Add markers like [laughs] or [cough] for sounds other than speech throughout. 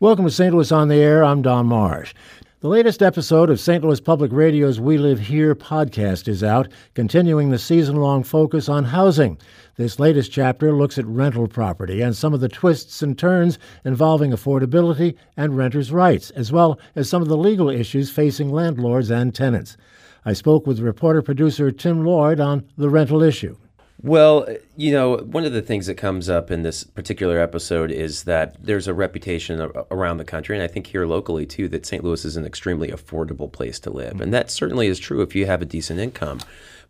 Welcome to St. Louis on the Air. I'm Don Marsh. The latest episode of St. Louis Public Radio's We Live Here podcast is out, continuing the season long focus on housing. This latest chapter looks at rental property and some of the twists and turns involving affordability and renters' rights, as well as some of the legal issues facing landlords and tenants. I spoke with reporter producer Tim Lloyd on the rental issue. Well, you know, one of the things that comes up in this particular episode is that there's a reputation around the country, and I think here locally too, that St. Louis is an extremely affordable place to live. And that certainly is true if you have a decent income.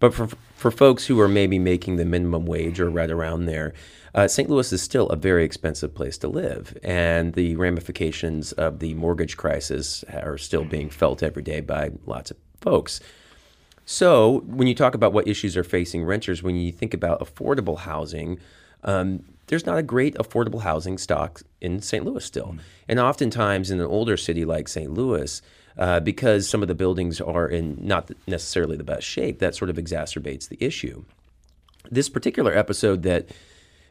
But for, for folks who are maybe making the minimum wage or right around there, uh, St. Louis is still a very expensive place to live. And the ramifications of the mortgage crisis are still being felt every day by lots of folks. So, when you talk about what issues are facing renters, when you think about affordable housing, um, there's not a great affordable housing stock in St. Louis still. Mm. And oftentimes in an older city like St. Louis, uh, because some of the buildings are in not necessarily the best shape, that sort of exacerbates the issue. This particular episode that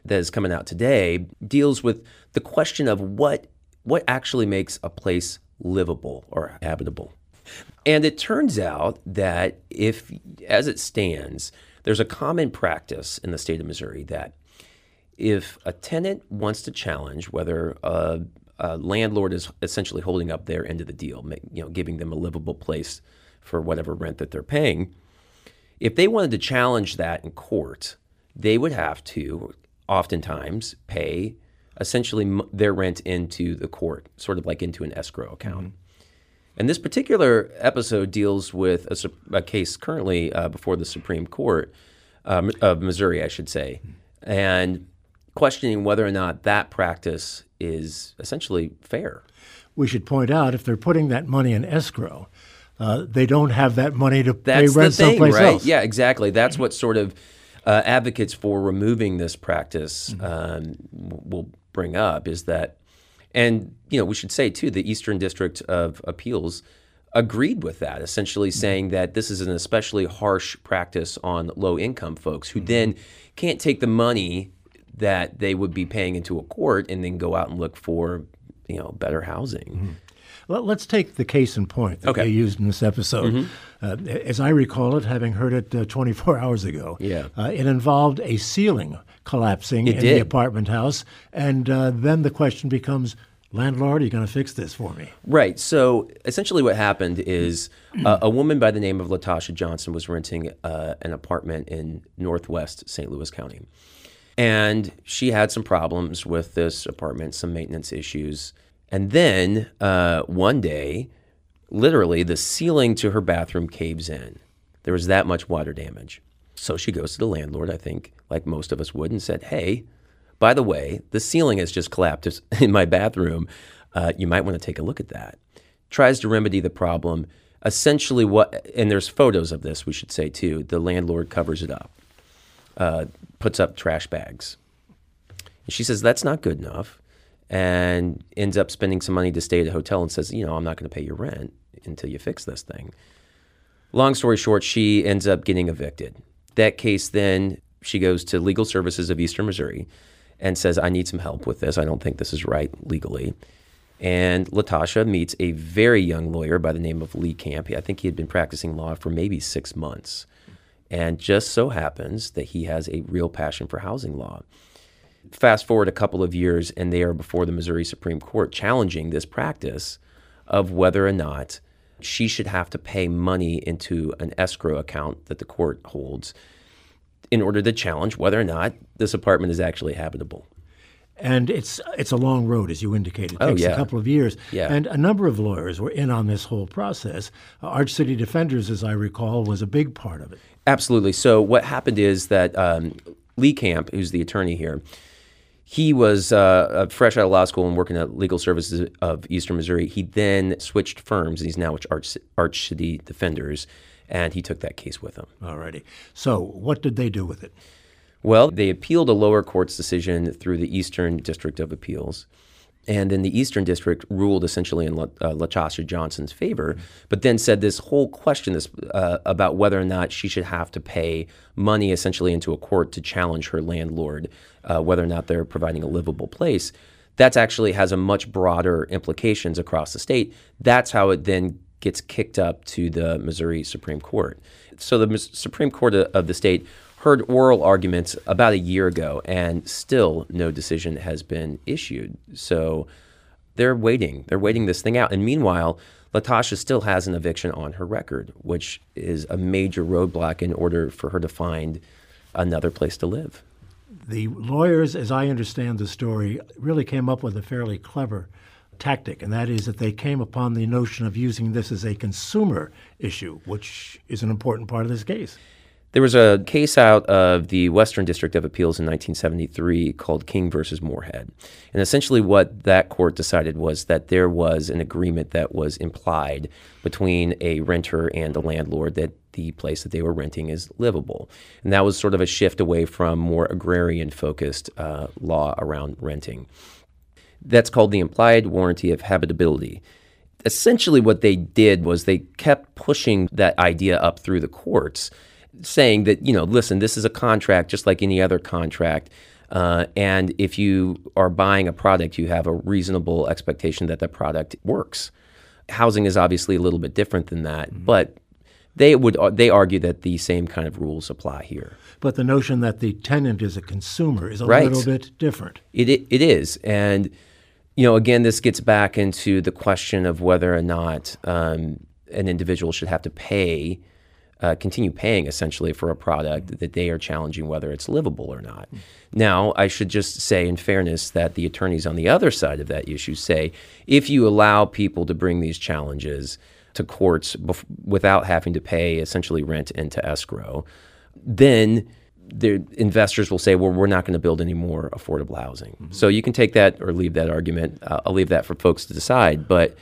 that is coming out today deals with the question of what what actually makes a place livable or habitable. And it turns out that if, as it stands, there's a common practice in the state of Missouri that if a tenant wants to challenge whether a, a, landlord is essentially holding up their end of the deal, you know, giving them a livable place for whatever rent that they're paying, if they wanted to challenge that in court, they would have to oftentimes pay essentially their rent into the court, sort of like into an escrow account. Mm-hmm. And this particular episode deals with a, a case currently uh, before the Supreme Court um, of Missouri, I should say, and questioning whether or not that practice is essentially fair. We should point out if they're putting that money in escrow, uh, they don't have that money to That's pay rent the thing, someplace right? else. Yeah, exactly. That's what sort of uh, advocates for removing this practice mm-hmm. um, will bring up is that and you know, we should say too, the Eastern District of Appeals agreed with that, essentially mm-hmm. saying that this is an especially harsh practice on low income folks who mm-hmm. then can't take the money that they would be paying into a court and then go out and look for you know better housing. Well, let's take the case in point that okay. they used in this episode. Mm-hmm. Uh, as I recall it, having heard it uh, 24 [laughs] hours ago, yeah. Uh, it involved a ceiling collapsing it in did. the apartment house. And uh, then the question becomes landlord, are you going to fix this for me? Right. So essentially, what happened is uh, a woman by the name of Latasha Johnson was renting uh, an apartment in Northwest St. Louis County. And she had some problems with this apartment, some maintenance issues. And then uh, one day, literally, the ceiling to her bathroom caves in. There was that much water damage. So she goes to the landlord, I think, like most of us would, and said, Hey, by the way, the ceiling has just collapsed [laughs] in my bathroom. Uh, you might want to take a look at that. Tries to remedy the problem. Essentially, what, and there's photos of this, we should say too. The landlord covers it up, uh, puts up trash bags. And she says, that's not good enough. And ends up spending some money to stay at a hotel and says, you know, I'm not going to pay your rent until you fix this thing. Long story short, she ends up getting evicted. That case then, she goes to Legal Services of Eastern Missouri and says, I need some help with this. I don't think this is right legally. And Latasha meets a very young lawyer by the name of Lee Camp. I think he had been practicing law for maybe six months. And just so happens that he has a real passion for housing law. Fast forward a couple of years, and they are before the Missouri Supreme Court challenging this practice of whether or not she should have to pay money into an escrow account that the court holds in order to challenge whether or not this apartment is actually habitable. And it's it's a long road, as you indicated. It oh, takes yeah. a couple of years. Yeah. And a number of lawyers were in on this whole process. Uh, Arch City Defenders, as I recall, was a big part of it. Absolutely. So what happened is that um, Lee Camp, who's the attorney here, he was uh, fresh out of law school and working at Legal Services of Eastern Missouri. He then switched firms. and He's now with Arch, Arch City Defenders and he took that case with him. Alrighty. So, what did they do with it? Well, they appealed a lower court's decision through the Eastern District of Appeals. And then the Eastern District ruled essentially in La, uh, Latasha Johnson's favor, but then said this whole question this, uh, about whether or not she should have to pay money essentially into a court to challenge her landlord, uh, whether or not they're providing a livable place. That actually has a much broader implications across the state. That's how it then gets kicked up to the Missouri Supreme Court. So the Supreme Court of the state heard oral arguments about a year ago, and still no decision has been issued. So they're waiting. They're waiting this thing out. And meanwhile, Latasha still has an eviction on her record, which is a major roadblock in order for her to find another place to live. The lawyers, as I understand the story, really came up with a fairly clever tactic, and that is that they came upon the notion of using this as a consumer issue, which is an important part of this case. There was a case out of the Western District of Appeals in 1973 called King versus Moorehead. And essentially, what that court decided was that there was an agreement that was implied between a renter and a landlord that the place that they were renting is livable. And that was sort of a shift away from more agrarian focused uh, law around renting. That's called the implied warranty of habitability essentially what they did was they kept pushing that idea up through the courts saying that, you know, listen, this is a contract just like any other contract. Uh, and if you are buying a product, you have a reasonable expectation that the product works. Housing is obviously a little bit different than that, mm-hmm. but they would they argue that the same kind of rules apply here. But the notion that the tenant is a consumer is a right. little bit different. It, it it is, and you know, again, this gets back into the question of whether or not um, an individual should have to pay uh, continue paying essentially for a product that they are challenging whether it's livable or not. Mm. Now, I should just say, in fairness, that the attorneys on the other side of that issue say if you allow people to bring these challenges to courts bef- without having to pay essentially rent into escrow, then the investors will say, well, we're not going to build any more affordable housing. Mm-hmm. So you can take that or leave that argument. Uh, I'll leave that for folks to decide. But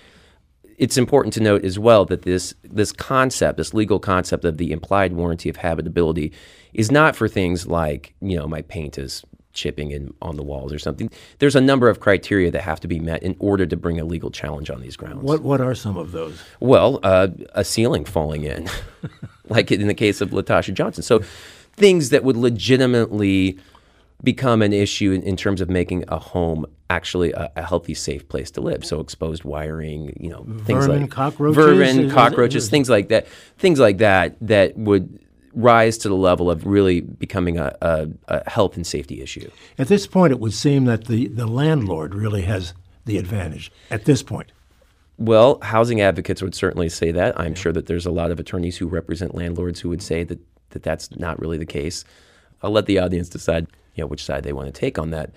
it's important to note as well that this this concept, this legal concept of the implied warranty of habitability, is not for things like you know my paint is chipping in on the walls or something. There's a number of criteria that have to be met in order to bring a legal challenge on these grounds. What what are some of those? Well, uh, a ceiling falling in, [laughs] like in the case of Latasha Johnson. So things that would legitimately become an issue in, in terms of making a home actually a, a, healthy, safe place to live. So exposed wiring, you know, things vermin, like cockroaches, vermin, cockroaches, things like that, things like that that would rise to the level of really becoming a, a, a, health and safety issue. At this point, it would seem that the, the landlord really has the advantage at this point. Well, housing advocates would certainly say that. I'm yeah. sure that there's a lot of attorneys who represent landlords who would say that, that that's not really the case. I'll let the audience decide you know which side they want to take on that.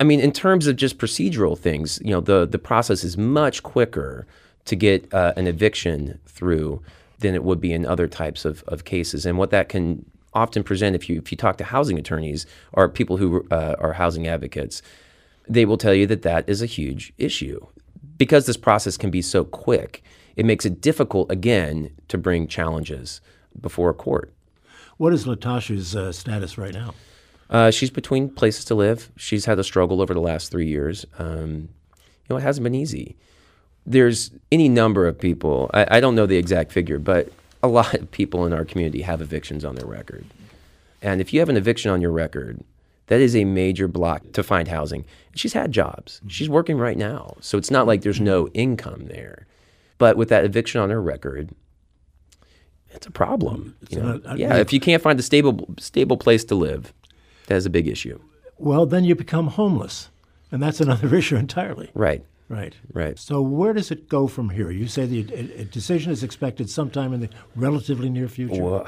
I mean, in terms of just procedural things, you know, the the process is much quicker to get uh, an eviction through than it would be in other types of, of cases. And what that can often present, if you if you talk to housing attorneys or people who uh, are housing advocates, they will tell you that that is a huge issue because this process can be so quick. It makes it difficult again to bring challenges before a court. What is Latasha's uh, status right now? Uh, she's between places to live. She's had a struggle over the last three years. Um, you know, it hasn't been easy. There's any number of people. I, I, don't know the exact figure, but a [laughs] lot of people in our community have evictions on their record. And if you have an eviction on your record, that is a major block to find housing. She's had jobs. Mm-hmm. She's working right now, so it's not like there's no income there. But with that eviction on her record, it's a problem. You know? yeah, if you can't find a stable stable place to live, that is a big issue. Well, then you become homeless, and that's another [laughs] issue entirely. Right. Right. Right. So where does it go from here? You say the a, a decision is expected sometime in the relatively near future. Well,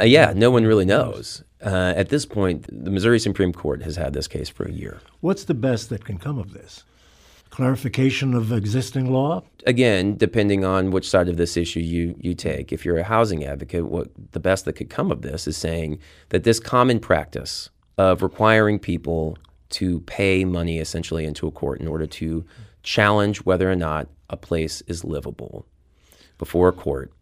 uh, yeah, no one really knows. Uh, at this point, the Missouri Supreme Court has had this case for a year. What's the best that can come of this? Clarification of existing law? Again, depending on which side of this issue you, you take. If you're a housing advocate, what the best that could come of this is saying that this common practice of requiring people to pay money essentially into a court in order to challenge whether or not a place is livable before a court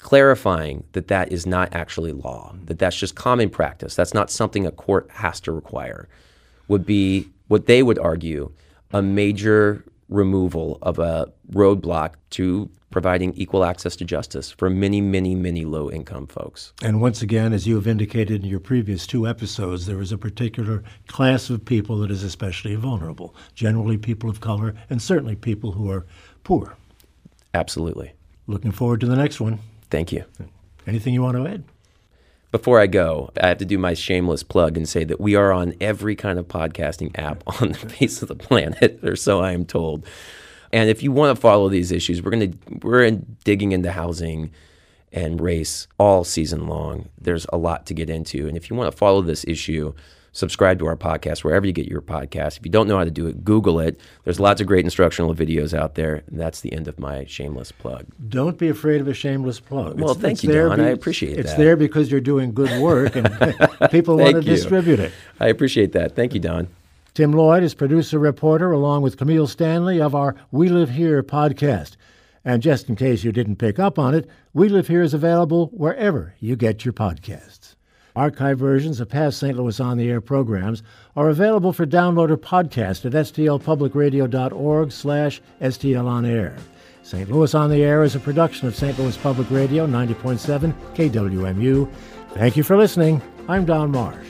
clarifying that that is not actually law, that that's just common practice, that's not something a court has to require, would be what they would argue a major removal of a roadblock to providing equal access to justice for many, many, many low income folks. And once again, as you have indicated in your previous two episodes, there is a particular class of people that is especially vulnerable, generally people of color, and certainly people who are poor. Absolutely. Looking forward to the next one. Thank you. Anything you want to add? Before I go, I have to do my shameless plug and say that we are on every kind of podcasting app [laughs] on the face of the planet, or so I am told. And if you want to follow these issues, we're going to we're in digging into housing and race all season long. There's a lot to get into, and if you want to follow this issue, subscribe to our podcast wherever you get your podcast. If you don't know how to do it, Google it. There's lots of great instructional videos out there. And that's the end of my shameless plug. Don't be afraid of a shameless plug. Well, It's- thank it's you, there Don. be- I appreciate It's that. there because you're doing good work and [laughs] people want to you. distribute it. I appreciate that. Thank you, Don. Tim Lloyd is producer reporter along with Kameel Stanley of our We Live Here podcast. And just in case you didn't pick up on it, We Live Here is available wherever you get your podcasts. Archive versions of past St. Louis On the Air programs are available for download or podcast at stlpublicradio.org slash stlonair. St. Louis On the Air is a production of St. Louis Public Radio 90.7 KWMU. Thank you for listening. I'm Don Marsh.